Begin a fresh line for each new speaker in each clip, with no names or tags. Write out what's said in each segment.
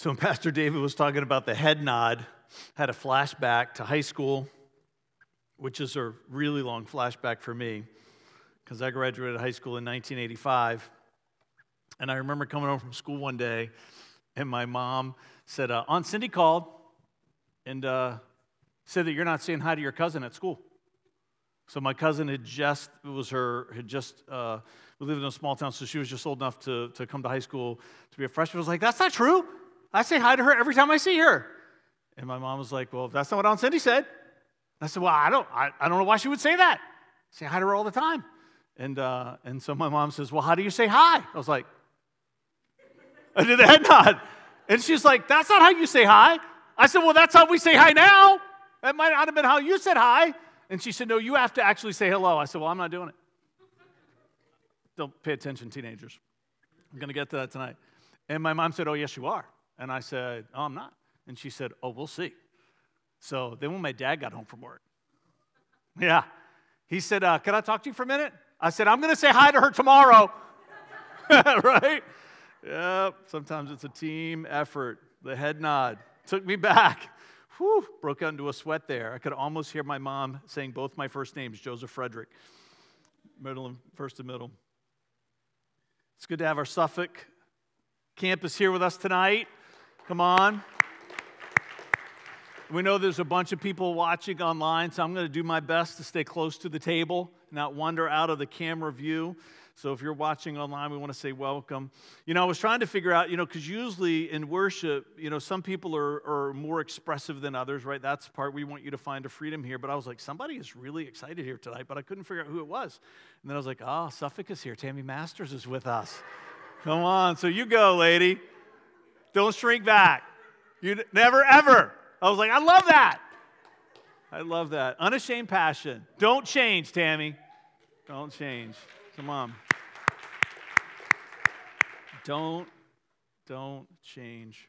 So, when Pastor David was talking about the head nod, had a flashback to high school, which is a really long flashback for me because I graduated high school in 1985. And I remember coming home from school one day, and my mom said, uh, Aunt Cindy called and uh, said that you're not saying hi to your cousin at school. So my cousin had just, it was her, had just, uh, we lived in a small town, so she was just old enough to, to come to high school to be a freshman. I was like, that's not true. I say hi to her every time I see her. And my mom was like, well, that's not what Aunt Cindy said. I said, well, I don't, I, I don't know why she would say that. I say hi to her all the time. And, uh, and so my mom says, well, how do you say hi? I was like, I did the head nod. And she's like, that's not how you say hi. I said, well, that's how we say hi now. That might not have been how you said hi. And she said, no, you have to actually say hello. I said, well, I'm not doing it. Don't pay attention, teenagers. I'm going to get to that tonight. And my mom said, oh, yes, you are. And I said, oh, I'm not. And she said, oh, we'll see. So then when my dad got home from work, yeah, he said, uh, can I talk to you for a minute? I said, I'm going to say hi to her tomorrow. right? Yep, sometimes it's a team effort. The head nod took me back. Whew, broke out into a sweat there. I could almost hear my mom saying both my first names, Joseph Frederick, middle and first and middle. It's good to have our Suffolk campus here with us tonight. Come on. We know there's a bunch of people watching online, so I'm going to do my best to stay close to the table, not wander out of the camera view. So if you're watching online, we want to say welcome. You know, I was trying to figure out, you know, because usually in worship, you know, some people are, are more expressive than others, right? That's part we want you to find a freedom here. But I was like, somebody is really excited here tonight, but I couldn't figure out who it was. And then I was like, oh, Suffolk is here. Tammy Masters is with us. Come on. So you go, lady. Don't shrink back. You never, ever. I was like, I love that. I love that. Unashamed passion. Don't change, Tammy. Don't change. Come on. Don't, don't change.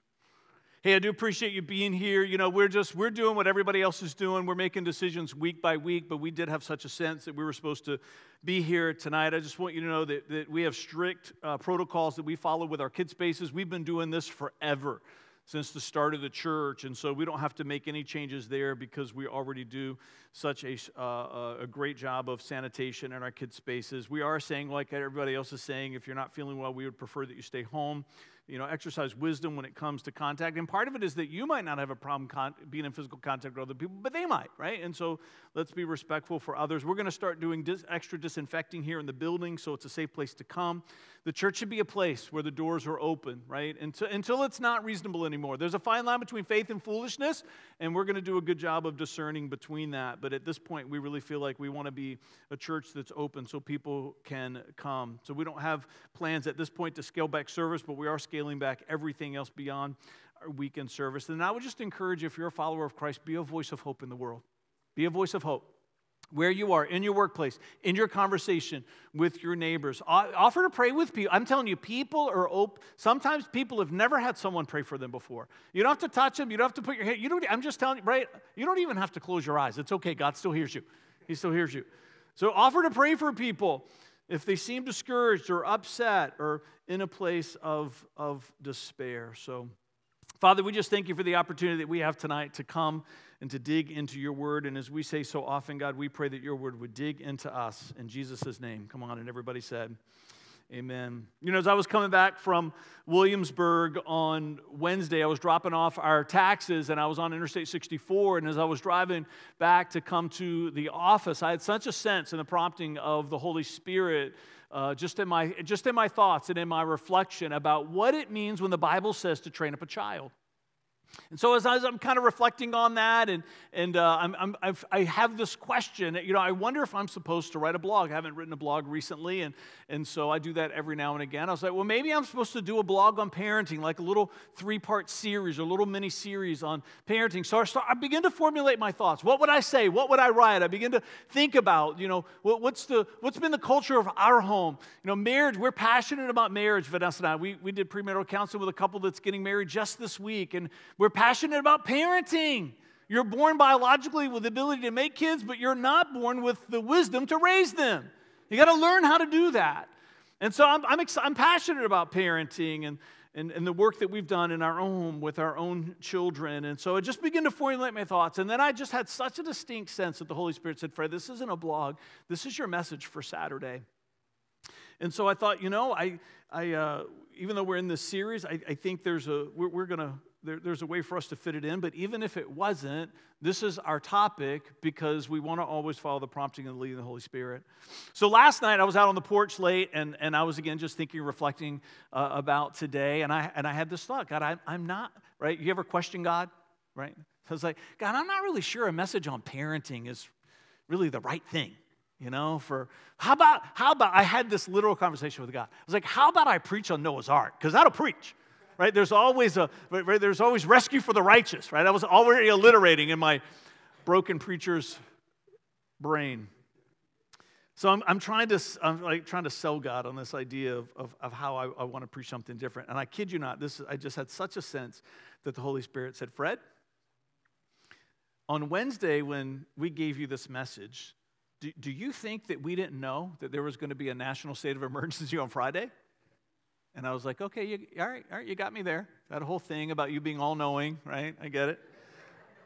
Hey, I do appreciate you being here. You know, we're just we're doing what everybody else is doing. We're making decisions week by week, but we did have such a sense that we were supposed to be here tonight. I just want you to know that, that we have strict uh, protocols that we follow with our kid spaces. We've been doing this forever since the start of the church. And so we don't have to make any changes there because we already do such a, uh, a great job of sanitation in our kids' spaces. We are saying, like everybody else is saying, if you're not feeling well, we would prefer that you stay home you know, exercise wisdom when it comes to contact. And part of it is that you might not have a problem con- being in physical contact with other people, but they might, right? And so let's be respectful for others. We're going to start doing dis- extra disinfecting here in the building so it's a safe place to come. The church should be a place where the doors are open, right? Until, until it's not reasonable anymore. There's a fine line between faith and foolishness, and we're going to do a good job of discerning between that. But at this point, we really feel like we want to be a church that's open so people can come. So we don't have plans at this point to scale back service, but we are scaling back everything else beyond our weekend service. And I would just encourage you, if you're a follower of Christ, be a voice of hope in the world. Be a voice of hope where you are, in your workplace, in your conversation with your neighbors. Offer to pray with people. I'm telling you, people are open. Sometimes people have never had someone pray for them before. You don't have to touch them. You don't have to put your hand. You don't. I'm just telling you, right? You don't even have to close your eyes. It's okay. God still hears you. He still hears you. So offer to pray for people if they seem discouraged or upset or in a place of, of despair. So, Father, we just thank you for the opportunity that we have tonight to come and to dig into your word. And as we say so often, God, we pray that your word would dig into us in Jesus' name. Come on. And everybody said, Amen. You know, as I was coming back from Williamsburg on Wednesday, I was dropping off our taxes and I was on Interstate 64. And as I was driving back to come to the office, I had such a sense in the prompting of the Holy Spirit. Uh, just in my just in my thoughts and in my reflection about what it means when the Bible says to train up a child. And so, as, I'm kind of reflecting on that, and, and uh, I'm, I'm, I've, I have this question, you know, I wonder if I'm supposed to write a blog. I haven't written a blog recently, and, and so I do that every now and again. I was like, well, maybe I'm supposed to do a blog on parenting, like a little three part series or a little mini series on parenting. So I, start, I begin to formulate my thoughts. What would I say? What would I write? I begin to think about, you know, what, what's, the, what's been the culture of our home? You know, marriage, we're passionate about marriage, Vanessa and I. We, we did premarital counseling with a couple that's getting married just this week, and we're passionate about parenting. You're born biologically with the ability to make kids, but you're not born with the wisdom to raise them. You got to learn how to do that. And so I'm, I'm, ex- I'm passionate about parenting and, and, and the work that we've done in our own home with our own children. And so I just began to formulate my thoughts. And then I just had such a distinct sense that the Holy Spirit said, Fred, this isn't a blog, this is your message for Saturday. And so I thought, you know, I, I uh, even though we're in this series, I, I think there's a, we're, we're going to, there, there's a way for us to fit it in. But even if it wasn't, this is our topic because we want to always follow the prompting and the leading of the Holy Spirit. So last night I was out on the porch late and, and I was again just thinking, reflecting uh, about today. And I, and I had this thought God, I, I'm not, right? You ever question God, right? I was like, God, I'm not really sure a message on parenting is really the right thing you know for how about how about i had this literal conversation with god i was like how about i preach on noah's ark because that'll preach right? There's always a right, there's always rescue for the righteous right? I was already alliterating in my broken preacher's brain. So i'm, I'm trying to i'm like trying to sell god on this idea of, of, of how I, I want to preach something different. And i kid you not this i just had such a sense that the holy spirit said fred on wednesday when we gave you this message do, do you think that we didn't know that there was going to be a national state of emergency on Friday? And I was like, okay, you, all right, all right, you got me there. That whole thing about you being all knowing, right? I get it.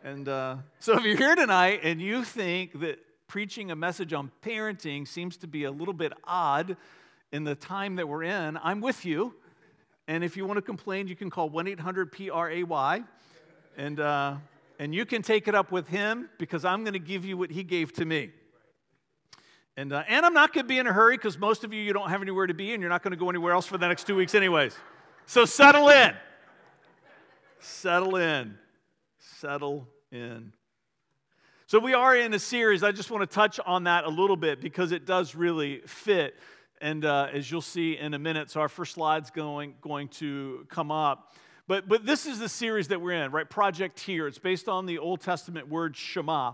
And uh, so if you're here tonight and you think that preaching a message on parenting seems to be a little bit odd in the time that we're in, I'm with you. And if you want to complain, you can call 1 800 PRAY. And, uh, and you can take it up with him because I'm going to give you what he gave to me. And, uh, and I'm not going to be in a hurry because most of you, you don't have anywhere to be and you're not going to go anywhere else for the next two weeks, anyways. So settle in. Settle in. Settle in. So we are in a series. I just want to touch on that a little bit because it does really fit. And uh, as you'll see in a minute, so our first slide's going, going to come up. But, but this is the series that we're in, right? Project Hear. It's based on the Old Testament word Shema.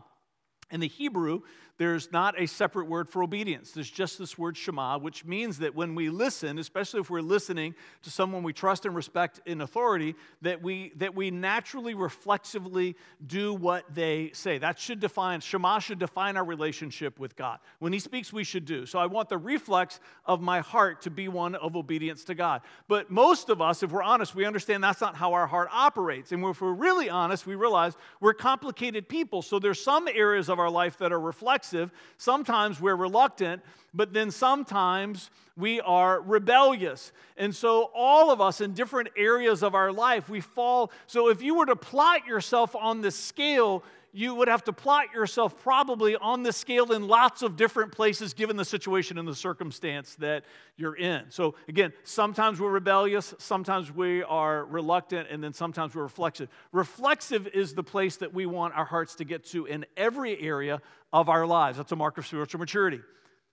In the Hebrew, there's not a separate word for obedience. There's just this word Shema, which means that when we listen, especially if we're listening to someone we trust and respect in authority, that we, that we naturally, reflexively do what they say. That should define, Shema should define our relationship with God. When He speaks, we should do. So I want the reflex of my heart to be one of obedience to God. But most of us, if we're honest, we understand that's not how our heart operates. And if we're really honest, we realize we're complicated people. So there's some areas of our life that are reflexive Sometimes we're reluctant, but then sometimes we are rebellious. And so, all of us in different areas of our life, we fall. So, if you were to plot yourself on the scale, you would have to plot yourself probably on the scale in lots of different places given the situation and the circumstance that you're in. So, again, sometimes we're rebellious, sometimes we are reluctant, and then sometimes we're reflexive. Reflexive is the place that we want our hearts to get to in every area of our lives. That's a mark of spiritual maturity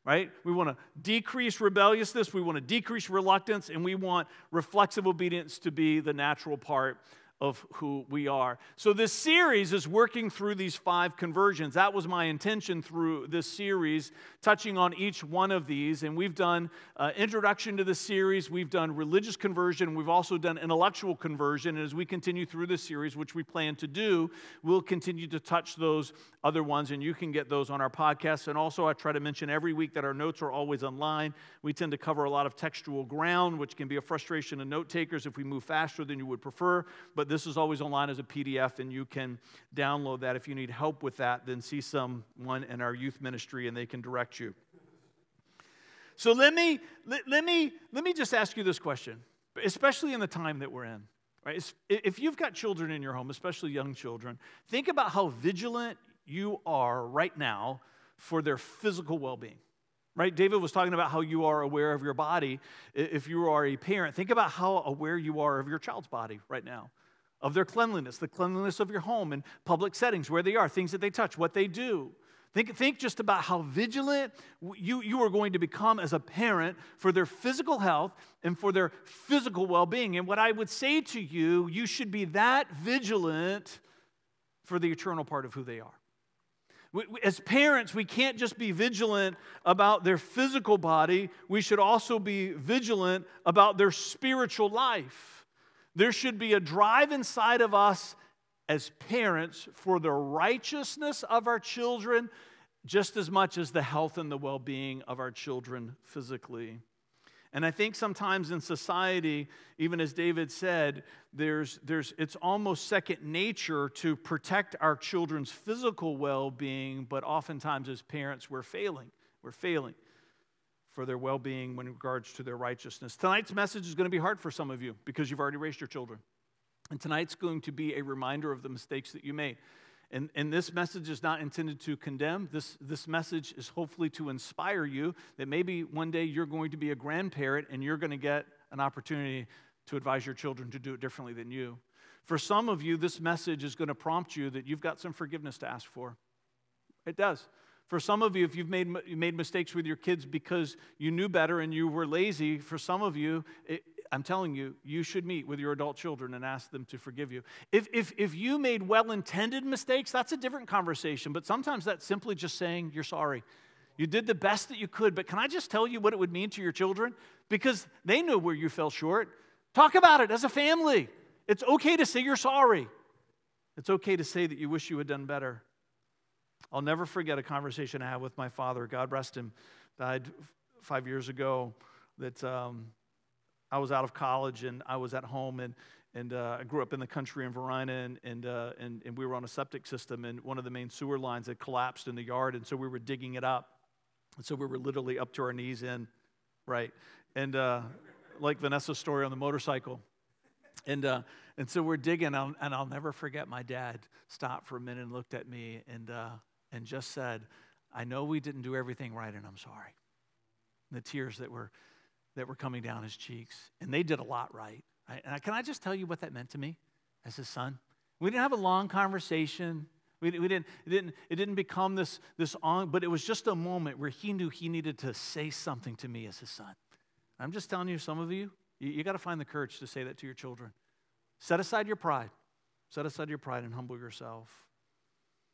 right? We want to decrease rebelliousness, we want to decrease reluctance, and we want reflexive obedience to be the natural part of who we are. So, this series is working through these five conversions. That was my intention through this series, touching on each one of these. And we've done uh, introduction to the series, we've done religious conversion, we've also done intellectual conversion. And as we continue through this series, which we plan to do, we'll continue to touch those other ones, and you can get those on our podcast. And also, I try to mention every week that our notes are always online. We tend to cover a lot of textual ground, which can be a frustration to note takers if we move faster than you would prefer. But this is always online as a PDF, and you can download that. If you need help with that, then see someone in our youth ministry and they can direct you. So let me, let, let me, let me just ask you this question, especially in the time that we're in. Right? If you've got children in your home, especially young children, think about how vigilant you are right now for their physical well being right? David was talking about how you are aware of your body if you are a parent. Think about how aware you are of your child's body right now of their cleanliness, the cleanliness of your home and public settings, where they are, things that they touch, what they do. Think, think just about how vigilant you, you are going to become as a parent for their physical health and for their physical well being. And what I would say to you, you should be that vigilant for the eternal part of who they are. As parents, we can't just be vigilant about their physical body, we should also be vigilant about their spiritual life. There should be a drive inside of us as parents for the righteousness of our children just as much as the health and the well being of our children physically. And I think sometimes in society, even as David said, there's, there's, it's almost second nature to protect our children's physical well being, but oftentimes as parents, we're failing. We're failing for their well being in regards to their righteousness. Tonight's message is going to be hard for some of you because you've already raised your children. And tonight's going to be a reminder of the mistakes that you made. And, and this message is not intended to condemn. This, this message is hopefully to inspire you that maybe one day you're going to be a grandparent and you're going to get an opportunity to advise your children to do it differently than you. For some of you, this message is going to prompt you that you've got some forgiveness to ask for. It does. For some of you, if you've made, you made mistakes with your kids because you knew better and you were lazy, for some of you, it, I'm telling you, you should meet with your adult children and ask them to forgive you. If, if, if you made well intended mistakes, that's a different conversation, but sometimes that's simply just saying you're sorry. You did the best that you could, but can I just tell you what it would mean to your children? Because they know where you fell short. Talk about it as a family. It's okay to say you're sorry. It's okay to say that you wish you had done better. I'll never forget a conversation I had with my father. God rest him, died five years ago. That um, I was out of college and I was at home and and uh, I grew up in the country in Varina, and, and, uh, and, and we were on a septic system, and one of the main sewer lines had collapsed in the yard, and so we were digging it up. And so we were literally up to our knees in, right? And uh, like Vanessa's story on the motorcycle. And, uh, and so we're digging, and I'll, and I'll never forget my dad stopped for a minute and looked at me and, uh, and just said, I know we didn't do everything right, and I'm sorry. And the tears that were that were coming down his cheeks. And they did a lot right. And can I just tell you what that meant to me as his son? We didn't have a long conversation. We, we didn't, it, didn't, it didn't become this, this on, but it was just a moment where he knew he needed to say something to me as his son. I'm just telling you, some of you, you, you got to find the courage to say that to your children. Set aside your pride. Set aside your pride and humble yourself.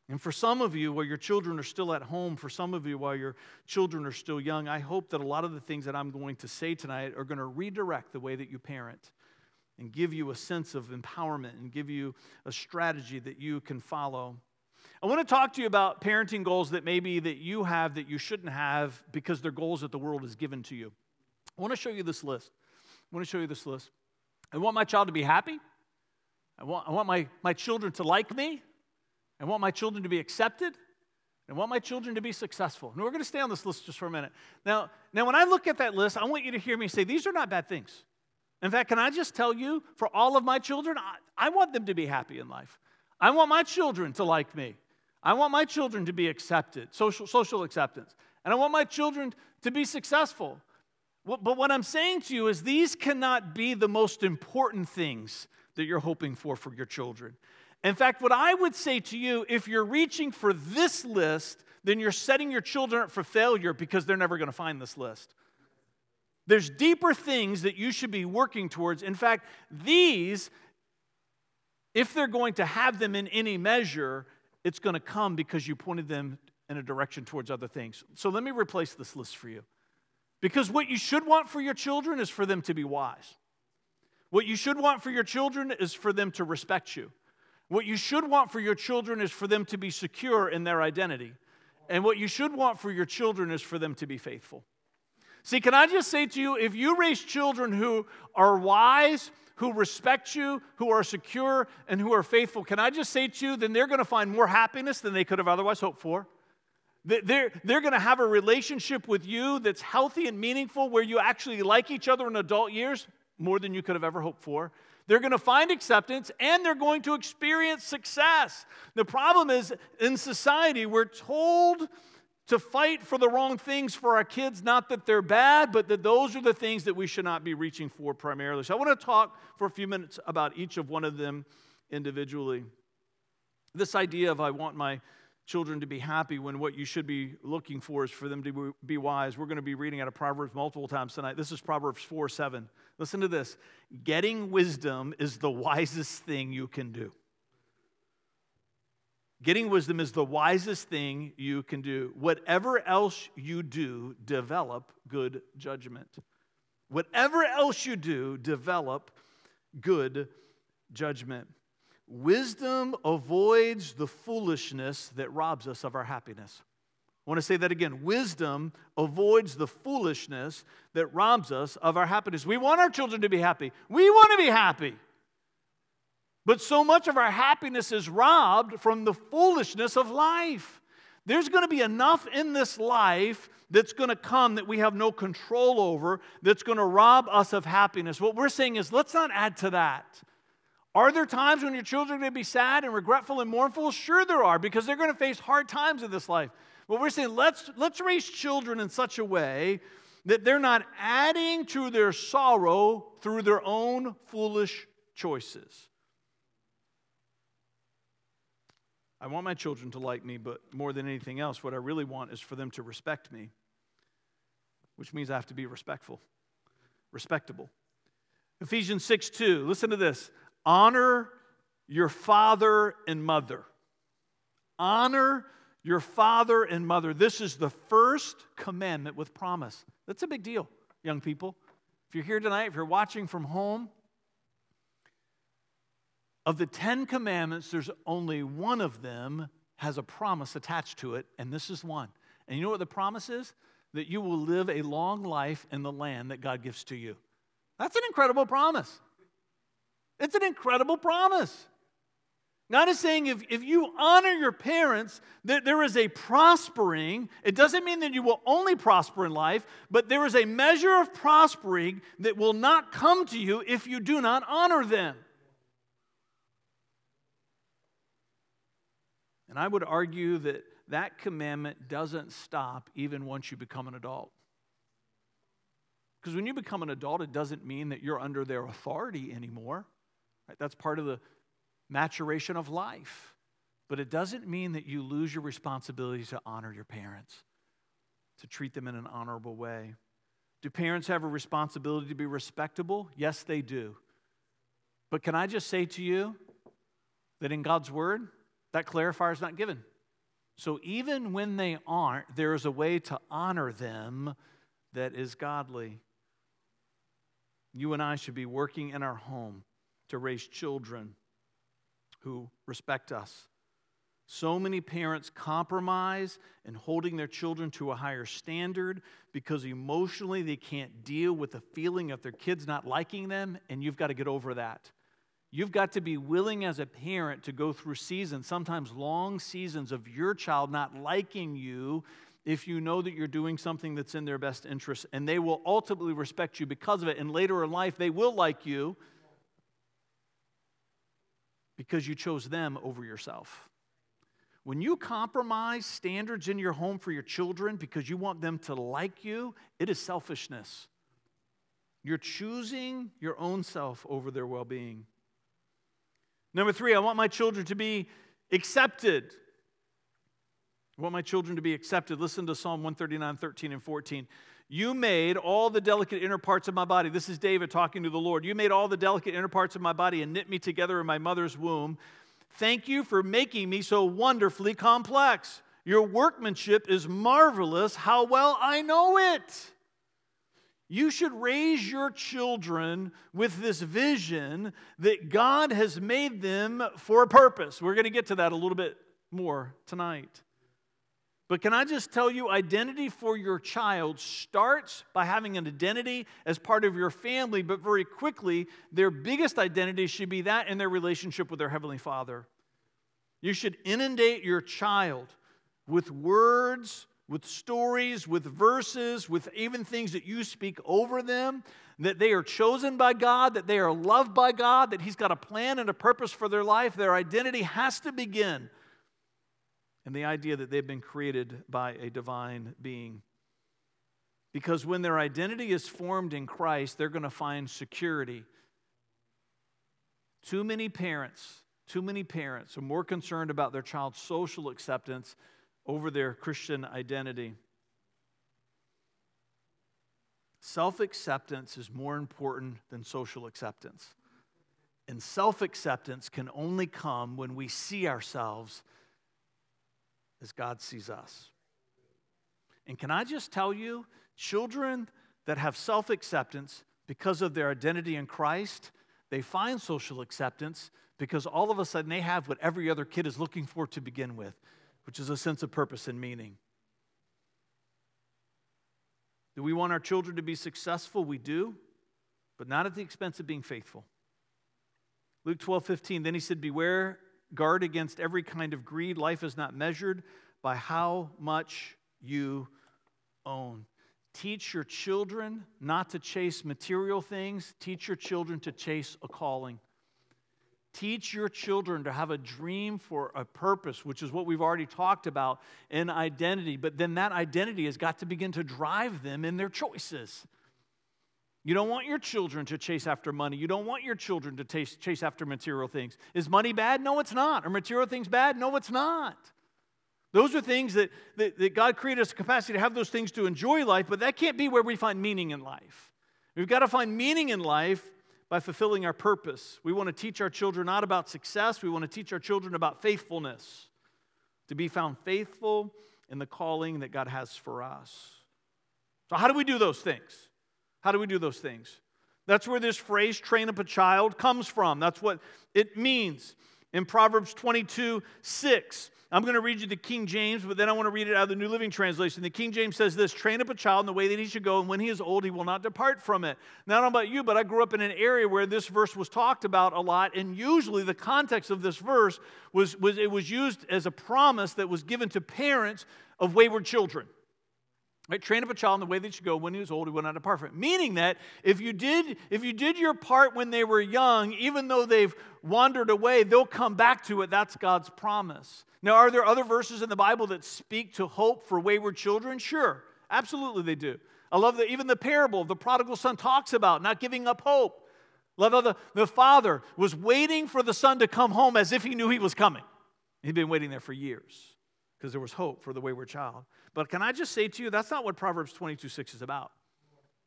And for some of you, while your children are still at home, for some of you, while your children are still young, I hope that a lot of the things that I'm going to say tonight are going to redirect the way that you parent and give you a sense of empowerment and give you a strategy that you can follow. I want to talk to you about parenting goals that maybe that you have that you shouldn't have because they're goals that the world has given to you. I want to show you this list. I want to show you this list. I want my child to be happy. I want, I want my, my children to like me. I want my children to be accepted. I want my children to be successful. And we're going to stay on this list just for a minute. Now, now, when I look at that list, I want you to hear me say these are not bad things. In fact, can I just tell you, for all of my children, I, I want them to be happy in life. I want my children to like me. I want my children to be accepted, social, social acceptance. And I want my children to be successful. But what I'm saying to you is these cannot be the most important things that you're hoping for for your children. In fact, what I would say to you, if you're reaching for this list, then you're setting your children up for failure because they're never going to find this list. There's deeper things that you should be working towards. In fact, these, if they're going to have them in any measure, it's going to come because you pointed them in a direction towards other things. So let me replace this list for you. Because what you should want for your children is for them to be wise. What you should want for your children is for them to respect you. What you should want for your children is for them to be secure in their identity. And what you should want for your children is for them to be faithful. See, can I just say to you, if you raise children who are wise, who respect you, who are secure, and who are faithful, can I just say to you, then they're going to find more happiness than they could have otherwise hoped for. They're, they're going to have a relationship with you that's healthy and meaningful where you actually like each other in adult years more than you could have ever hoped for. They're going to find acceptance and they're going to experience success. The problem is in society, we're told to fight for the wrong things for our kids, not that they're bad, but that those are the things that we should not be reaching for primarily. So I want to talk for a few minutes about each of one of them individually. This idea of I want my children to be happy when what you should be looking for is for them to be wise. We're going to be reading out of Proverbs multiple times tonight. This is Proverbs 4 7. Listen to this getting wisdom is the wisest thing you can do. Getting wisdom is the wisest thing you can do. Whatever else you do, develop good judgment. Whatever else you do, develop good judgment. Wisdom avoids the foolishness that robs us of our happiness. I want to say that again. Wisdom avoids the foolishness that robs us of our happiness. We want our children to be happy. We want to be happy. But so much of our happiness is robbed from the foolishness of life. There's going to be enough in this life that's going to come that we have no control over that's going to rob us of happiness. What we're saying is let's not add to that. Are there times when your children are going to be sad and regretful and mournful? Sure, there are, because they're going to face hard times in this life. But we're saying let's, let's raise children in such a way that they're not adding to their sorrow through their own foolish choices. I want my children to like me, but more than anything else, what I really want is for them to respect me, which means I have to be respectful, respectable. Ephesians 6 2, listen to this honor your father and mother. Honor your father and mother. This is the first commandment with promise. That's a big deal, young people. If you're here tonight, if you're watching from home, of the Ten Commandments, there's only one of them has a promise attached to it, and this is one. And you know what the promise is? That you will live a long life in the land that God gives to you. That's an incredible promise. It's an incredible promise. God is saying if, if you honor your parents, that there is a prospering. It doesn't mean that you will only prosper in life, but there is a measure of prospering that will not come to you if you do not honor them. And I would argue that that commandment doesn't stop even once you become an adult. Because when you become an adult, it doesn't mean that you're under their authority anymore. Right? That's part of the maturation of life. But it doesn't mean that you lose your responsibility to honor your parents, to treat them in an honorable way. Do parents have a responsibility to be respectable? Yes, they do. But can I just say to you that in God's Word, that clarifier is not given. So even when they aren't, there is a way to honor them that is godly. You and I should be working in our home to raise children who respect us. So many parents compromise in holding their children to a higher standard because emotionally they can't deal with the feeling of their kids not liking them, and you've got to get over that. You've got to be willing as a parent to go through seasons, sometimes long seasons, of your child not liking you if you know that you're doing something that's in their best interest. And they will ultimately respect you because of it. And later in life, they will like you because you chose them over yourself. When you compromise standards in your home for your children because you want them to like you, it is selfishness. You're choosing your own self over their well being. Number three, I want my children to be accepted. I want my children to be accepted. Listen to Psalm 139, 13, and 14. You made all the delicate inner parts of my body. This is David talking to the Lord. You made all the delicate inner parts of my body and knit me together in my mother's womb. Thank you for making me so wonderfully complex. Your workmanship is marvelous. How well I know it. You should raise your children with this vision that God has made them for a purpose. We're going to get to that a little bit more tonight. But can I just tell you, identity for your child starts by having an identity as part of your family, but very quickly, their biggest identity should be that in their relationship with their Heavenly Father. You should inundate your child with words with stories, with verses, with even things that you speak over them, that they are chosen by God, that they are loved by God, that He's got a plan and a purpose for their life. Their identity has to begin in the idea that they've been created by a divine being. Because when their identity is formed in Christ, they're going to find security. Too many parents, too many parents are more concerned about their child's social acceptance over their Christian identity. Self acceptance is more important than social acceptance. And self acceptance can only come when we see ourselves as God sees us. And can I just tell you, children that have self acceptance because of their identity in Christ, they find social acceptance because all of a sudden they have what every other kid is looking for to begin with which is a sense of purpose and meaning. Do we want our children to be successful? We do, but not at the expense of being faithful. Luke 12, 15, then he said, Beware, guard against every kind of greed. Life is not measured by how much you own. Teach your children not to chase material things, teach your children to chase a calling. Teach your children to have a dream for a purpose, which is what we've already talked about in identity. But then that identity has got to begin to drive them in their choices. You don't want your children to chase after money. You don't want your children to chase, chase after material things. Is money bad? No, it's not. Are material things bad? No, it's not. Those are things that, that, that God created us a capacity to have those things to enjoy life, but that can't be where we find meaning in life. We've got to find meaning in life by fulfilling our purpose. We want to teach our children not about success, we want to teach our children about faithfulness, to be found faithful in the calling that God has for us. So, how do we do those things? How do we do those things? That's where this phrase, train up a child, comes from. That's what it means. In Proverbs 22 6, I'm going to read you the King James, but then I want to read it out of the New Living Translation. The King James says this Train up a child in the way that he should go, and when he is old, he will not depart from it. Now, I don't know about you, but I grew up in an area where this verse was talked about a lot, and usually the context of this verse was, was it was used as a promise that was given to parents of wayward children. Right? Train up a child in the way they should go. When he was old, he will not depart from it. Meaning that if you did, if you did your part when they were young, even though they've wandered away, they'll come back to it. That's God's promise. Now, are there other verses in the Bible that speak to hope for wayward children? Sure, absolutely they do. I love that even the parable of the prodigal son talks about not giving up hope. Love how the, the father was waiting for the son to come home as if he knew he was coming. He'd been waiting there for years because there was hope for the wayward child. But can I just say to you, that's not what Proverbs 22 6 is about.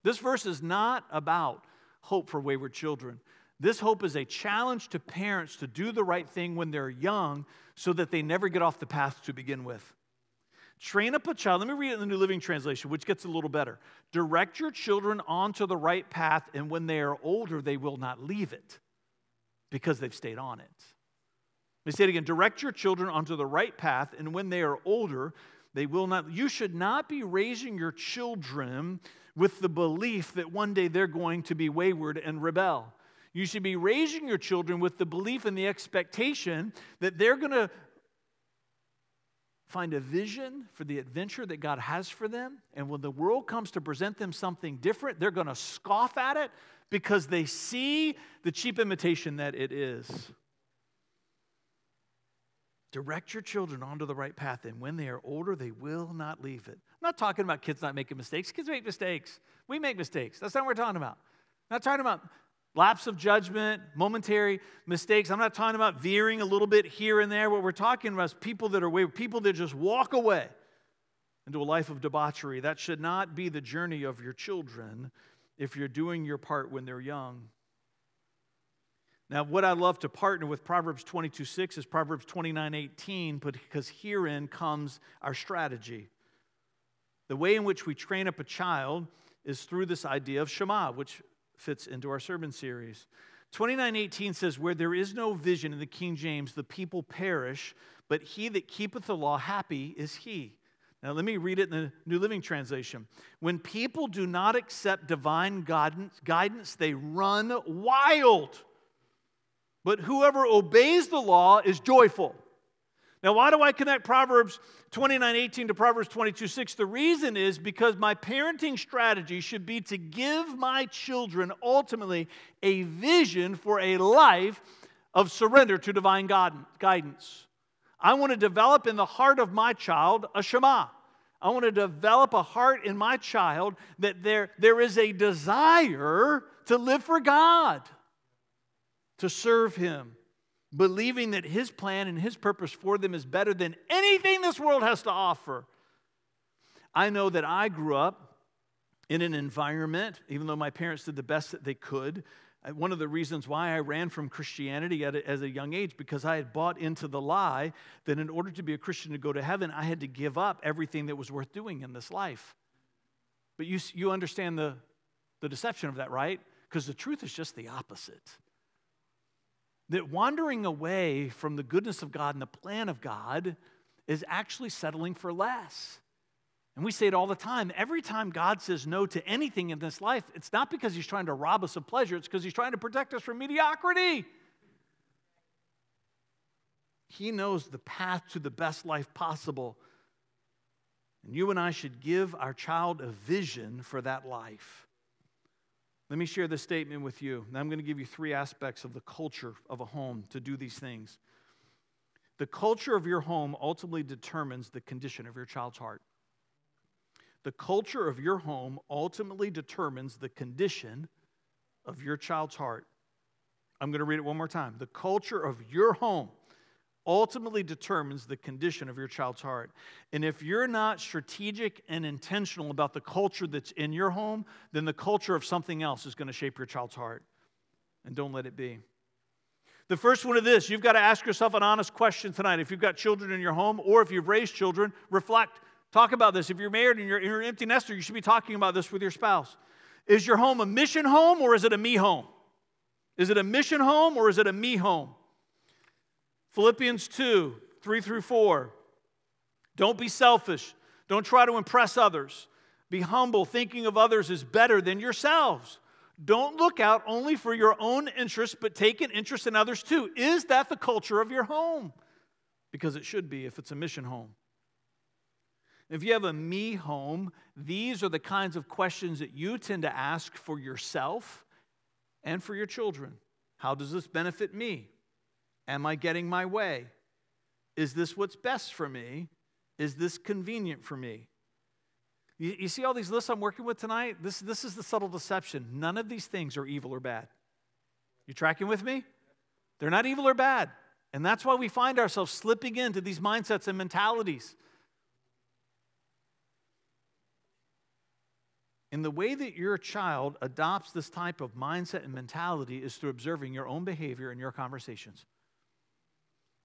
This verse is not about hope for wayward children. This hope is a challenge to parents to do the right thing when they're young so that they never get off the path to begin with. Train up a child. Let me read it in the New Living Translation, which gets a little better. Direct your children onto the right path, and when they are older, they will not leave it because they've stayed on it. Let me say it again. Direct your children onto the right path, and when they are older, they will not. You should not be raising your children with the belief that one day they're going to be wayward and rebel. You should be raising your children with the belief and the expectation that they're going to find a vision for the adventure that God has for them. And when the world comes to present them something different, they're going to scoff at it because they see the cheap imitation that it is. Direct your children onto the right path, and when they are older, they will not leave it. I'm not talking about kids not making mistakes. Kids make mistakes. We make mistakes. That's not what we're talking about. I'm not talking about lapse of judgment, momentary mistakes. I'm not talking about veering a little bit here and there. What we're talking about is people that are wayward, people that just walk away into a life of debauchery. That should not be the journey of your children if you're doing your part when they're young. Now, what I love to partner with Proverbs 22 6 is Proverbs 29 18, because herein comes our strategy. The way in which we train up a child is through this idea of Shema, which fits into our sermon series. 29:18 says, Where there is no vision in the King James, the people perish, but he that keepeth the law, happy is he. Now, let me read it in the New Living Translation. When people do not accept divine guidance, guidance they run wild but whoever obeys the law is joyful. Now, why do I connect Proverbs 29 18 to Proverbs 22 6? The reason is because my parenting strategy should be to give my children ultimately a vision for a life of surrender to divine guidance. I want to develop in the heart of my child a Shema. I want to develop a heart in my child that there, there is a desire to live for God to serve Him, believing that His plan and His purpose for them is better than anything this world has to offer. I know that I grew up in an environment, even though my parents did the best that they could. One of the reasons why I ran from Christianity at a, as a young age, because I had bought into the lie that in order to be a Christian to go to heaven, I had to give up everything that was worth doing in this life. But you, you understand the, the deception of that, right? Because the truth is just the opposite that wandering away from the goodness of God and the plan of God is actually settling for less. And we say it all the time. Every time God says no to anything in this life, it's not because he's trying to rob us of pleasure, it's because he's trying to protect us from mediocrity. He knows the path to the best life possible. And you and I should give our child a vision for that life. Let me share this statement with you. I'm going to give you three aspects of the culture of a home to do these things. The culture of your home ultimately determines the condition of your child's heart. The culture of your home ultimately determines the condition of your child's heart. I'm going to read it one more time. The culture of your home ultimately determines the condition of your child's heart. And if you're not strategic and intentional about the culture that's in your home, then the culture of something else is going to shape your child's heart. And don't let it be. The first one of this, you've got to ask yourself an honest question tonight. If you've got children in your home or if you've raised children, reflect. Talk about this. If you're married and you're, you're an empty nester, you should be talking about this with your spouse. Is your home a mission home or is it a me home? Is it a mission home or is it a me home? Philippians 2 3 through 4. Don't be selfish. Don't try to impress others. Be humble, thinking of others is better than yourselves. Don't look out only for your own interests, but take an interest in others too. Is that the culture of your home? Because it should be if it's a mission home. If you have a me home, these are the kinds of questions that you tend to ask for yourself and for your children. How does this benefit me? Am I getting my way? Is this what's best for me? Is this convenient for me? You, you, see all these lists I'm working with tonight? This, this is the subtle deception. None of these things are evil or bad. You tracking with me? They're not evil or bad. And that's why we find ourselves slipping into these mindsets and mentalities. And the way that your child adopts this type of mindset and mentality is through observing your own behavior and your conversations.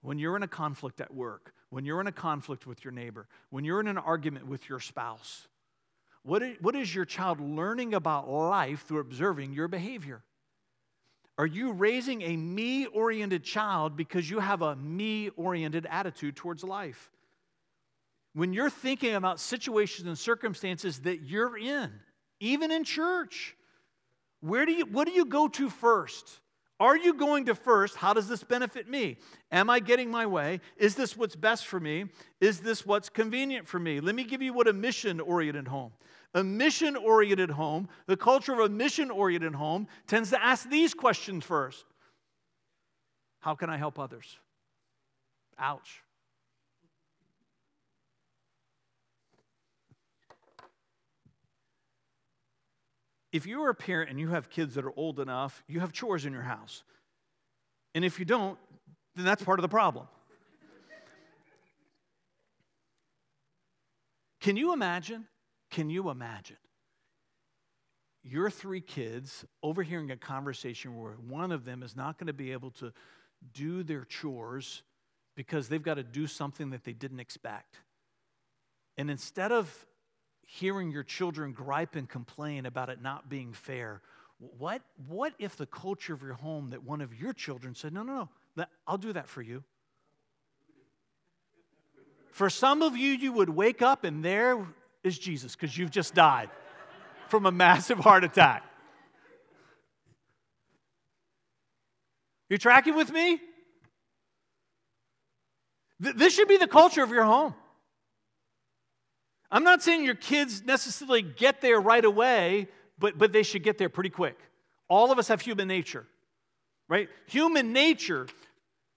When you're in a conflict at work, when you're in a conflict with your neighbor, when you're in an argument with your spouse, what is, what is your child learning about life through observing your behavior? Are you raising a me oriented child because you have a me oriented attitude towards life? When you're thinking about situations and circumstances that you're in, even in church, where do you, what do you go to first? Are you going to first, how does this benefit me? Am I getting my way? Is this what's best for me? Is this what's convenient for me? Let me give you what a mission oriented home. A mission oriented home, the culture of a mission oriented home tends to ask these questions first How can I help others? Ouch. If you're a parent and you have kids that are old enough, you have chores in your house. And if you don't, then that's part of the problem. Can you imagine? Can you imagine? Your three kids overhearing a conversation where one of them is not going to be able to do their chores because they've got to do something that they didn't expect. And instead of hearing your children gripe and complain about it not being fair. What, what if the culture of your home that one of your children said, No, no, no, I'll do that for you? For some of you, you would wake up and there is Jesus because you've just died from a massive heart attack. You tracking with me? This should be the culture of your home. I'm not saying your kids necessarily get there right away, but, but they should get there pretty quick. All of us have human nature, right? Human nature,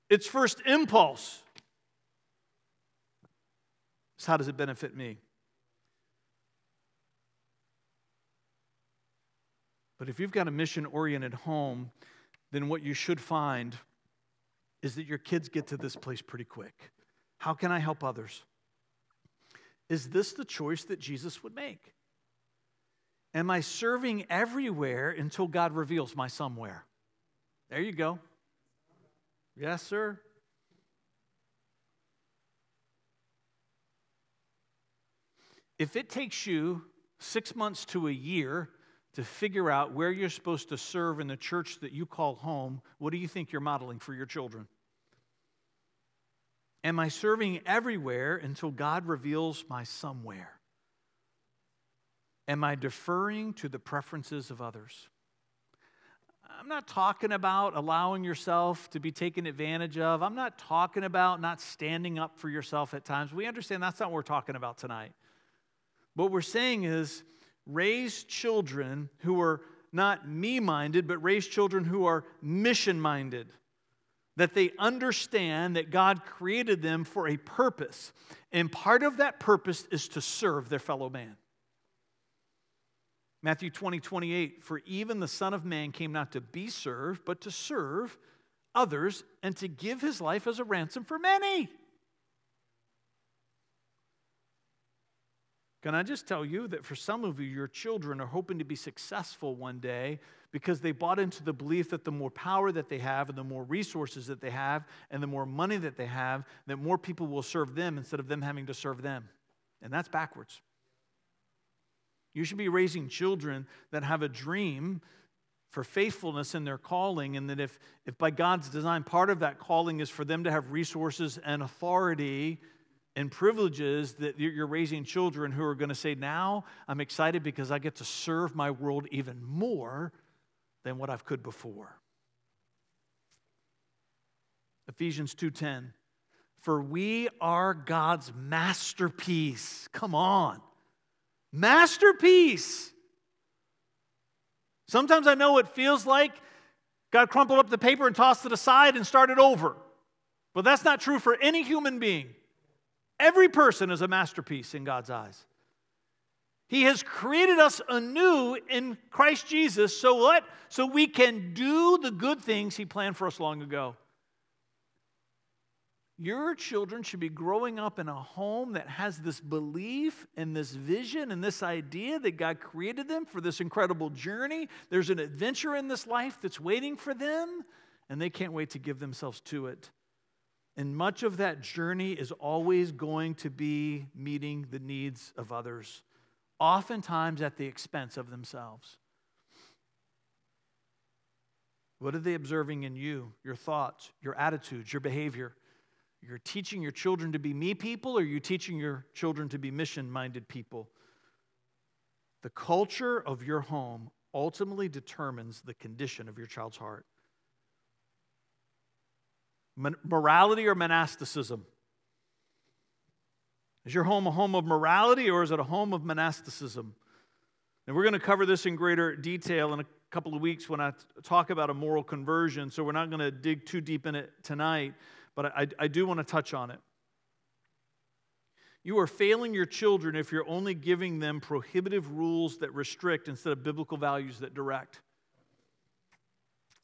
its first impulse is how does it benefit me? But if you've got a mission oriented home, then what you should find is that your kids get to this place pretty quick. How can I help others? Is this the choice that Jesus would make? Am I serving everywhere until God reveals my somewhere? There you go. Yes, sir. If it takes you six months to a year to figure out where you're supposed to serve in the church that you call home, what do you think you're modeling for your children? Am I serving everywhere until God reveals my somewhere? Am I deferring to the preferences of others? I'm not talking about allowing yourself to be taken advantage of. I'm not talking about not standing up for yourself at times. We understand that's not what we're talking about tonight. What we're saying is raise children who are not me minded, but raise children who are mission minded. That they understand that God created them for a purpose. And part of that purpose is to serve their fellow man. Matthew 20, 28, for even the Son of Man came not to be served, but to serve others and to give his life as a ransom for many. Can I just tell you that for some of you, your children are hoping to be successful one day because they bought into the belief that the more power that they have and the more resources that they have and the more money that they have, that more people will serve them instead of them having to serve them. And that's backwards. You should be raising children that have a dream for faithfulness in their calling, and that if, if by God's design, part of that calling is for them to have resources and authority and privileges, that you're raising children who are going to say, Now I'm excited because I get to serve my world even more than what I've could before. Ephesians 2:10 For we are God's masterpiece. Come on. Masterpiece. Sometimes I know it feels like God crumpled up the paper and tossed it aside and started over. But that's not true for any human being. Every person is a masterpiece in God's eyes. He has created us anew in Christ Jesus so what? So we can do the good things he planned for us long ago. Your children should be growing up in a home that has this belief and this vision and this idea that God created them for this incredible journey. There's an adventure in this life that's waiting for them, and they can't wait to give themselves to it. And much of that journey is always going to be meeting the needs of others, oftentimes at the expense of themselves. What are they observing in you, your thoughts, your attitudes, your behavior? You're teaching your children to be me people, or are you teaching your children to be mission minded people? The culture of your home ultimately determines the condition of your child's heart. Morality or monasticism? Is your home a home of morality or is it a home of monasticism? And we're going to cover this in greater detail in a couple of weeks when I talk about a moral conversion, so we're not going to dig too deep in it tonight but I, I do want to touch on it. You are failing your children if you're only giving them prohibitive rules that restrict instead of biblical values that direct.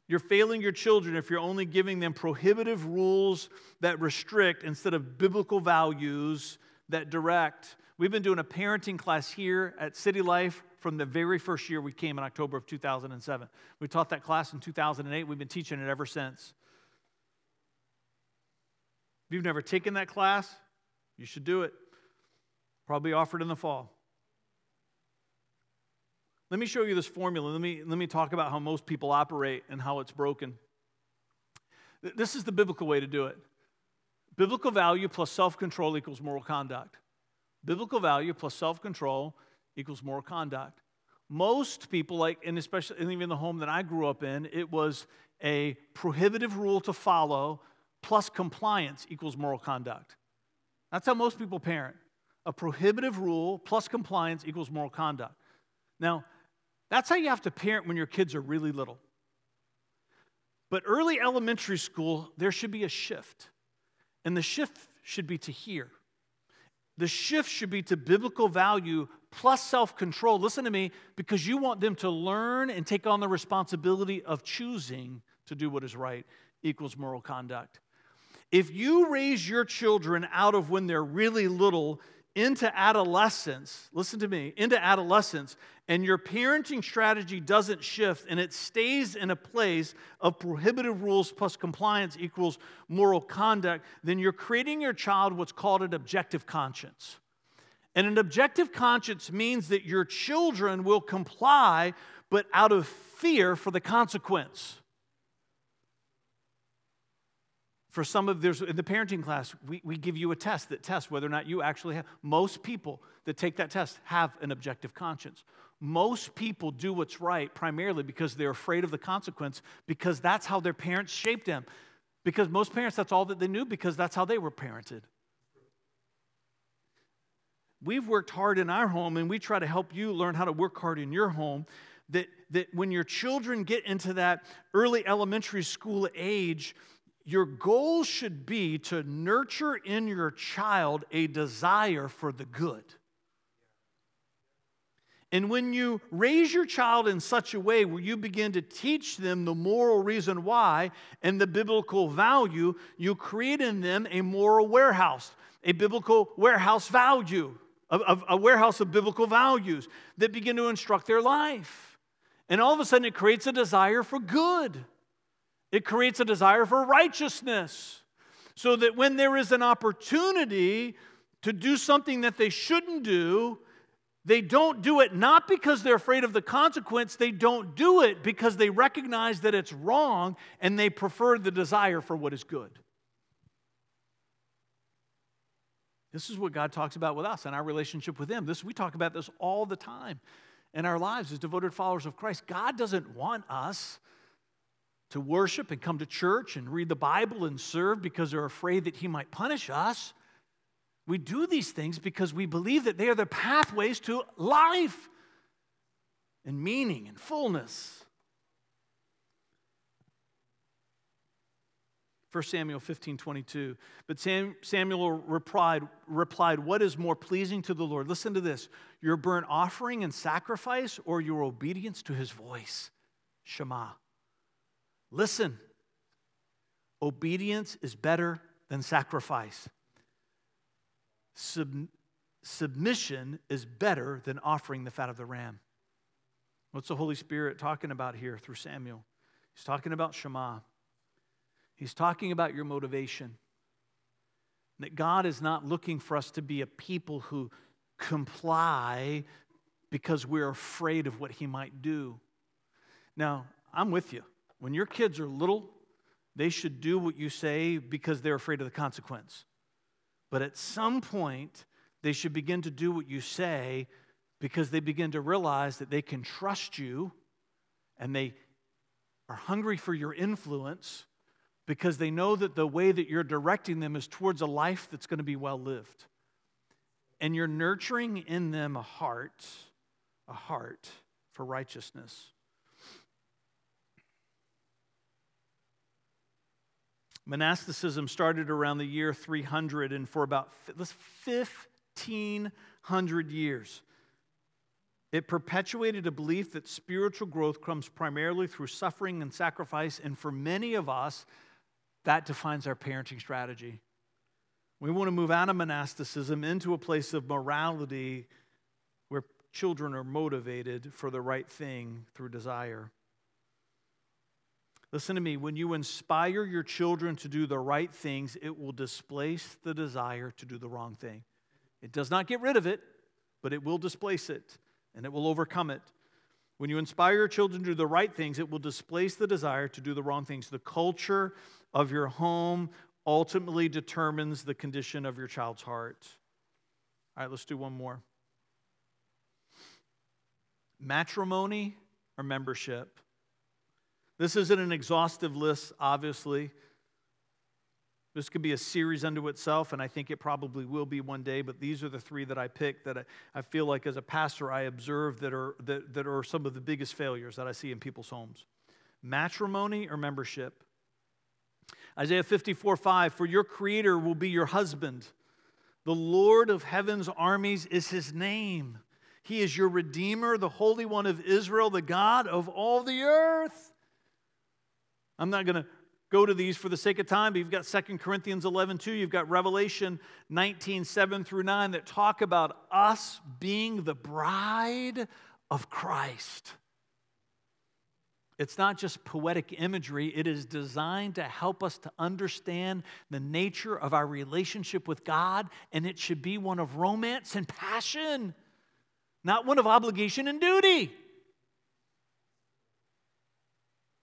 You're failing your children if you're only giving them prohibitive rules that restrict instead of biblical values that direct. We've been doing a parenting class here at City Life from the very first year we came in October of 2007. We taught that class in 2008. We've been teaching it ever since. If you've never taken that class, you should do it. Probably offered in the fall. Let me show you this formula. Let me, let me talk about how most people operate and how it's broken. This is the biblical way to do it. Biblical value plus self control equals moral conduct. Biblical value plus self control equals moral conduct. Most people, like, and especially and even the home that I grew up in, it was a prohibitive rule to follow plus compliance equals moral conduct. That's how most people parent. A prohibitive rule plus compliance equals moral conduct. Now, that's how you have to parent when your kids are really little. But early elementary school, there should be a shift. And the shift should be to here. The shift should be to biblical value plus self control. Listen to me, because you want them to learn and take on the responsibility of choosing to do what is right equals moral conduct. If you raise your children out of when they're really little into adolescence, listen to me, into adolescence, and your parenting strategy doesn't shift and it stays in a place of prohibitive rules plus compliance equals moral conduct, then you're creating your child what's called an objective conscience. And an objective conscience means that your children will comply, but out of fear for the consequence. For some of there's in the parenting class, we, we give you a test that tests whether or not you actually have. Most people that take that test have an objective conscience. Most people do what's right primarily because they're afraid of the consequence, because that's how their parents shaped them. Because most parents, that's all that they knew, because that's how they were parented. We've worked hard in our home, and we try to help you learn how to work hard in your home. That, that when your children get into that early elementary school age, your goal should be to nurture in your child a desire for the good. And when you raise your child in such a way where you begin to teach them the moral reason why and the biblical value, you create in them a moral warehouse, a biblical warehouse value, a, a, warehouse of biblical values that begin to instruct their life. And all of a sudden, it creates a desire for good. It creates a desire for righteousness. So that when there is an opportunity to do something that they shouldn't do, they don't do it not because they're afraid of the consequence, they don't do it because they recognize that it's wrong and they prefer the desire for what is good. This is what God talks about with us and our relationship with Him. This, we talk about this all the time in our lives as devoted followers of Christ. God doesn't want us to worship and come to church and read the Bible and serve because they're afraid that He might punish us. We do these things because we believe that they are the pathways to life and meaning and fullness. 1 Samuel 15, 22. But Sam, Samuel replied, replied, What is more pleasing to the Lord? Listen to this your burnt offering and sacrifice, or your obedience to his voice? Shema. Listen, obedience is better than sacrifice. Sub- submission is better than offering the fat of the ram. What's the Holy Spirit talking about here through Samuel? He's talking about Shema. He's talking about your motivation. That God is not looking for us to be a people who comply because we're afraid of what He might do. Now, I'm with you. When your kids are little, they should do what you say because they're afraid of the consequence. But at some point, they should begin to do what you say because they begin to realize that they can trust you and they are hungry for your influence because they know that the way that you're directing them is towards a life that's going to be well lived. And you're nurturing in them a heart, a heart for righteousness. Monasticism started around the year 300, and for about 1,500 years, it perpetuated a belief that spiritual growth comes primarily through suffering and sacrifice, and for many of us, that defines our parenting strategy. We want to move out of monasticism into a place of morality where children are motivated for the right thing through desire. Listen to me, when you inspire your children to do the right things, it will displace the desire to do the wrong thing. It does not get rid of it, but it will displace it and it will overcome it. When you inspire your children to do the right things, it will displace the desire to do the wrong things. The culture of your home ultimately determines the condition of your child's heart. All right, let's do one more. Matrimony or membership? This isn't an exhaustive list, obviously. This could be a series unto itself, and I think it probably will be one day, but these are the three that I picked that I, I feel like as a pastor I observe that are, that, that are some of the biggest failures that I see in people's homes matrimony or membership. Isaiah 54 5, for your creator will be your husband. The Lord of heaven's armies is his name. He is your Redeemer, the Holy One of Israel, the God of all the earth. I'm not going to go to these for the sake of time, but you've got 2 Corinthians 11, 2. You've got Revelation 19, 7 through 9 that talk about us being the bride of Christ. It's not just poetic imagery, it is designed to help us to understand the nature of our relationship with God, and it should be one of romance and passion, not one of obligation and duty.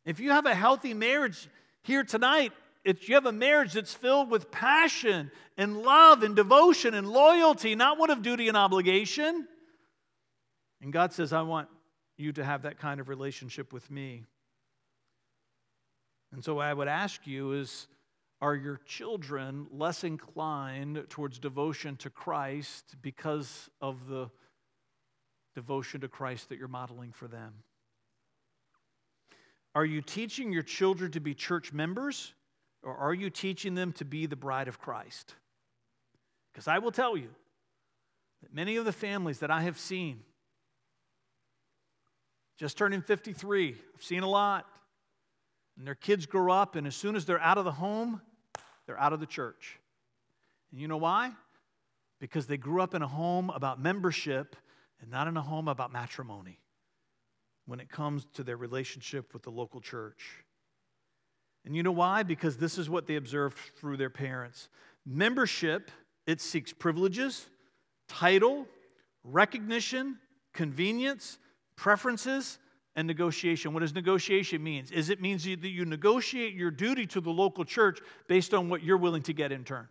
If you have a healthy marriage here tonight, it's, you have a marriage that's filled with passion and love and devotion and loyalty, not one of duty and obligation. And God says, I want you to have that kind of relationship with me. And so, I would ask you is are your children less inclined towards devotion to Christ because of the devotion to Christ that you're modeling for them? Are you teaching your children to be church members or are you teaching them to be the bride of Christ? Because I will tell you that many of the families that I have seen, just turning 53, I've seen a lot, and their kids grow up, and as soon as they're out of the home, they're out of the church. And you know why? Because they grew up in a home about membership and not in a home about matrimony when it comes to their relationship with the local church. And you know why? Because this is what they observed through their parents. Membership, it seeks privileges, title, recognition, convenience, preferences, and negotiation. What does negotiation mean? Is it means that you negotiate your duty to the local church based on what you're willing to get in turn.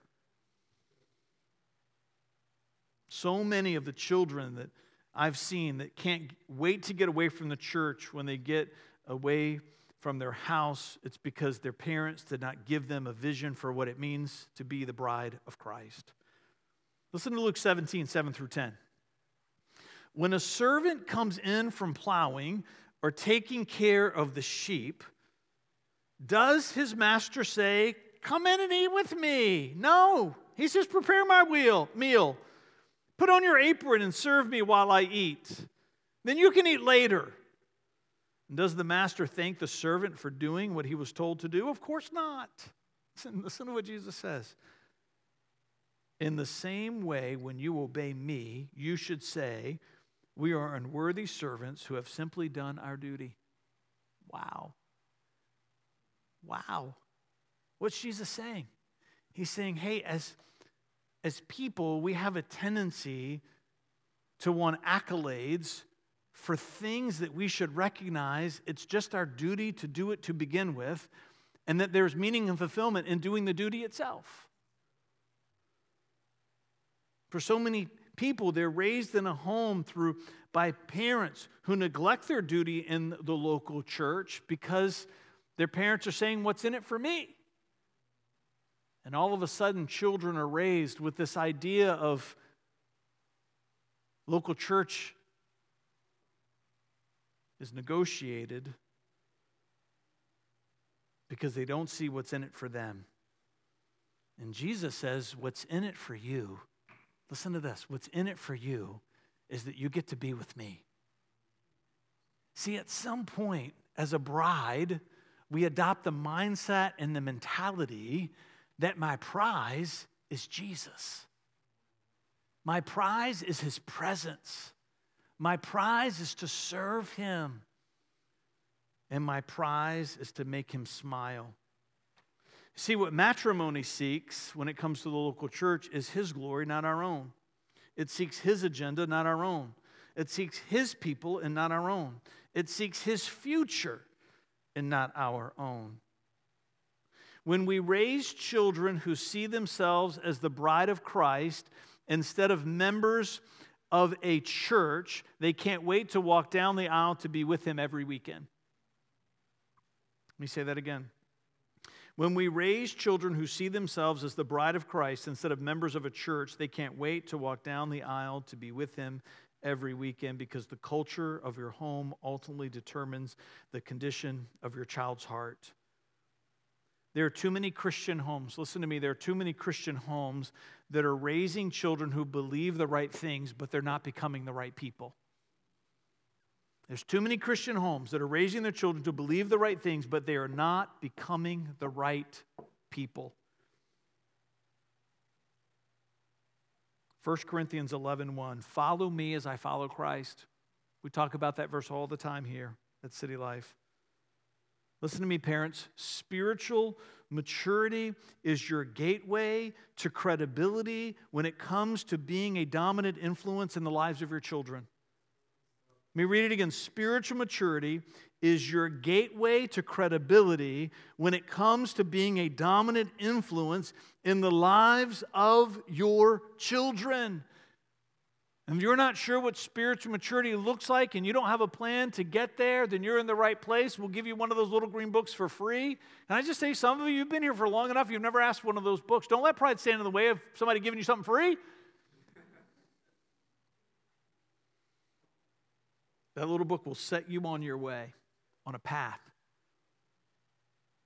So many of the children that I've seen that can't wait to get away from the church when they get away from their house, it's because their parents did not give them a vision for what it means to be the bride of Christ. Listen to Luke 17, 7 through 10. When a servant comes in from plowing or taking care of the sheep, does his master say, Come in and eat with me? No. He says, Prepare my wheel, meal. Put on your apron and serve me while I eat. Then you can eat later. Does the master thank the servant for doing what he was told to do? Of course not. Listen, listen to what Jesus says. In the same way, when you obey me, you should say, We are unworthy servants who have simply done our duty. Wow. Wow. What's Jesus saying? He's saying, Hey, as, as people, we have a tendency to want accolades for things that we should recognize it's just our duty to do it to begin with, and that there's meaning and fulfillment in doing the duty itself. For so many people, they're raised in a home through by parents who neglect their duty in the local church because their parents are saying, What's in it for me? And all of a sudden, children are raised with this idea of local church is negotiated because they don't see what's in it for them. And Jesus says, What's in it for you, listen to this, what's in it for you is that you get to be with me. See, at some point, as a bride, we adopt the mindset and the mentality that my prize is Jesus. My prize is his presence. My prize is to serve him, and my prize is to make him smile. See, what matrimony seeks when it comes to the local church is his glory, not our own. It seeks his agenda, not our own. It seeks his people and not our own. It seeks his future and not our own. When we raise children who see themselves as the bride of Christ instead of members of a church, they can't wait to walk down the aisle to be with him every weekend. Let me say that again. When we raise children who see themselves as the bride of Christ instead of members of a church, they can't wait to walk down the aisle to be with him every weekend because the culture of your home ultimately determines the condition of your child's heart. There are too many Christian homes. Listen to me. There are too many Christian homes that are raising children who believe the right things, but they're not becoming the right people. There's too many Christian homes that are raising their children to believe the right things, but they are not becoming the right people. 1 Corinthians 11 1. Follow me as I follow Christ. We talk about that verse all the time here at City Life. Listen to me, parents. Spiritual maturity is your gateway to credibility when it comes to being a dominant influence in the lives of your children. Let me read it again. Spiritual maturity is your gateway to credibility when it comes to being a dominant influence in the lives of your children. And if you're not sure what spiritual maturity looks like and you don't have a plan to get there, then you're in the right place. We'll give you one of those little green books for free. And I just say, some of you, you've been here for long enough, you've never asked for one of those books. Don't let pride stand in the way of somebody giving you something free. That little book will set you on your way, on a path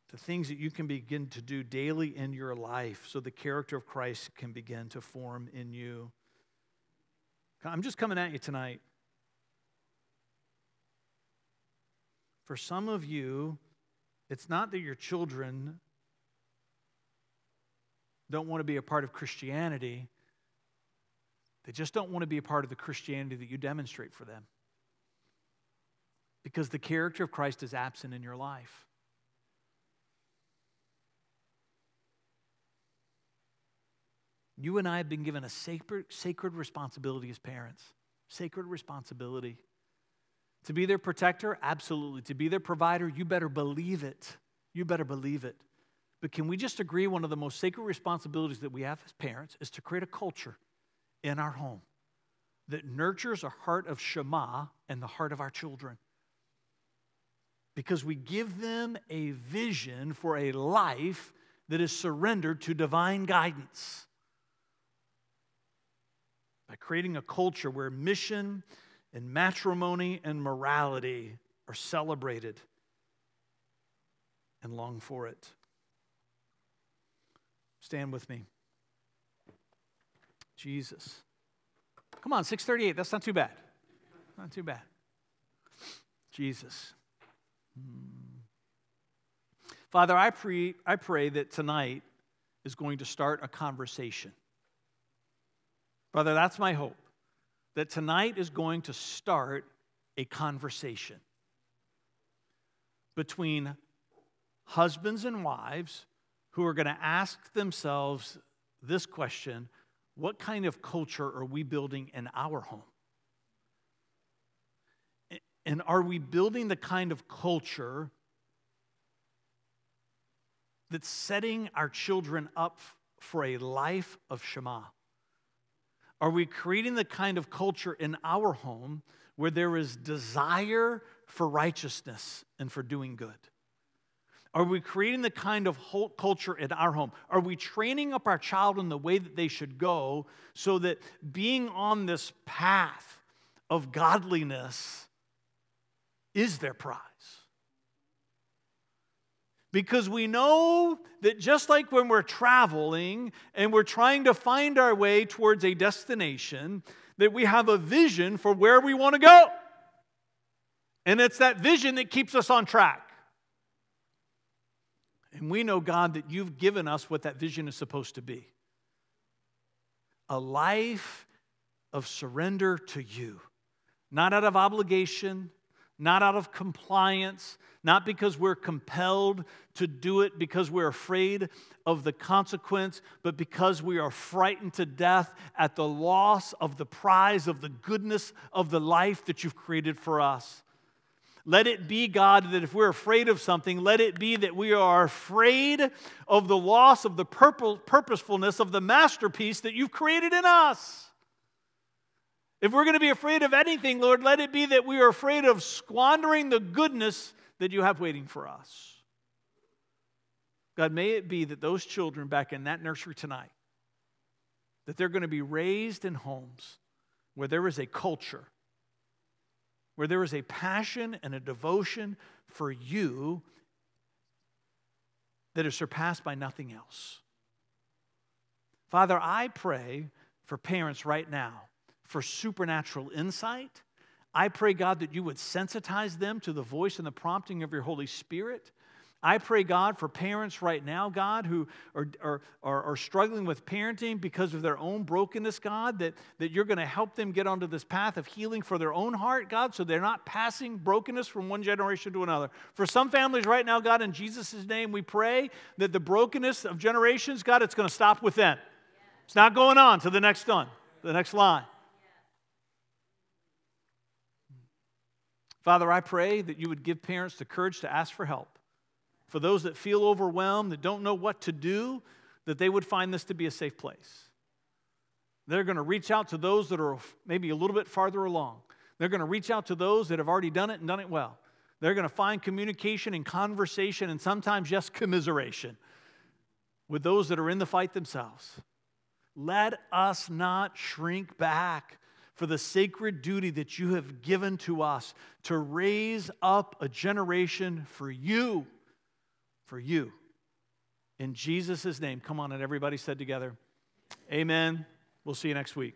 to things that you can begin to do daily in your life so the character of Christ can begin to form in you. I'm just coming at you tonight. For some of you, it's not that your children don't want to be a part of Christianity, they just don't want to be a part of the Christianity that you demonstrate for them. Because the character of Christ is absent in your life. You and I have been given a sacred, sacred responsibility as parents. Sacred responsibility. To be their protector? Absolutely. To be their provider? You better believe it. You better believe it. But can we just agree one of the most sacred responsibilities that we have as parents is to create a culture in our home that nurtures a heart of Shema and the heart of our children? Because we give them a vision for a life that is surrendered to divine guidance by creating a culture where mission and matrimony and morality are celebrated and long for it. Stand with me. Jesus. Come on, 638. That's not too bad. Not too bad. Jesus. Hmm. Father, I pray, I pray that tonight is going to start a conversation. Brother, that's my hope. That tonight is going to start a conversation between husbands and wives who are going to ask themselves this question What kind of culture are we building in our home? And are we building the kind of culture that's setting our children up for a life of Shema? Are we creating the kind of culture in our home where there is desire for righteousness and for doing good? Are we creating the kind of culture in our home? Are we training up our child in the way that they should go so that being on this path of godliness is their prize? Because we know that just like when we're traveling and we're trying to find our way towards a destination, that we have a vision for where we want to go. And it's that vision that keeps us on track. And we know, God, that you've given us what that vision is supposed to be a life of surrender to you, not out of obligation, not out of compliance, not because we're compelled to do it because we're afraid of the consequence, but because we are frightened to death at the loss of the prize of the goodness of the life that you've created for us. Let it be, God, that if we're afraid of something, let it be that we are afraid of the loss of the purposefulness of the masterpiece that you've created in us. If we're going to be afraid of anything, Lord, let it be that we are afraid of squandering the goodness that you have waiting for us. God, may it be that those children back in that nursery tonight, that they're going to be raised in homes where there is a culture, where there is a passion and a devotion for you that is surpassed by nothing else. Father, I pray for parents right now for supernatural insight. I pray, God, that you would sensitize them to the voice and the prompting of your Holy Spirit. I pray, God, for parents right now, God, who are, are, are, struggling with parenting because of their own brokenness, God, that, that you're going to help them get onto this path of healing for their own heart, God, so they're not passing brokenness from one generation to another. For some families right now, God, in Jesus' name, we pray that the brokenness of generations, God, it's going to stop with them. It's not going on to the next one, the next line. Father, I pray that you would give parents the courage to ask for help. For those that feel overwhelmed, that don't know what to do, that they would find this to be a safe place. They're going to reach out to those that are maybe a little bit farther along. They're going to reach out to those that have already done it and done it well. They're going to find communication and conversation and sometimes just commiseration with those that are in the fight themselves. Let us not shrink back for the sacred duty that you have given to us to raise up a generation for you. For you. In Jesus' name. Come on, and everybody said together, Amen. We'll see you next week.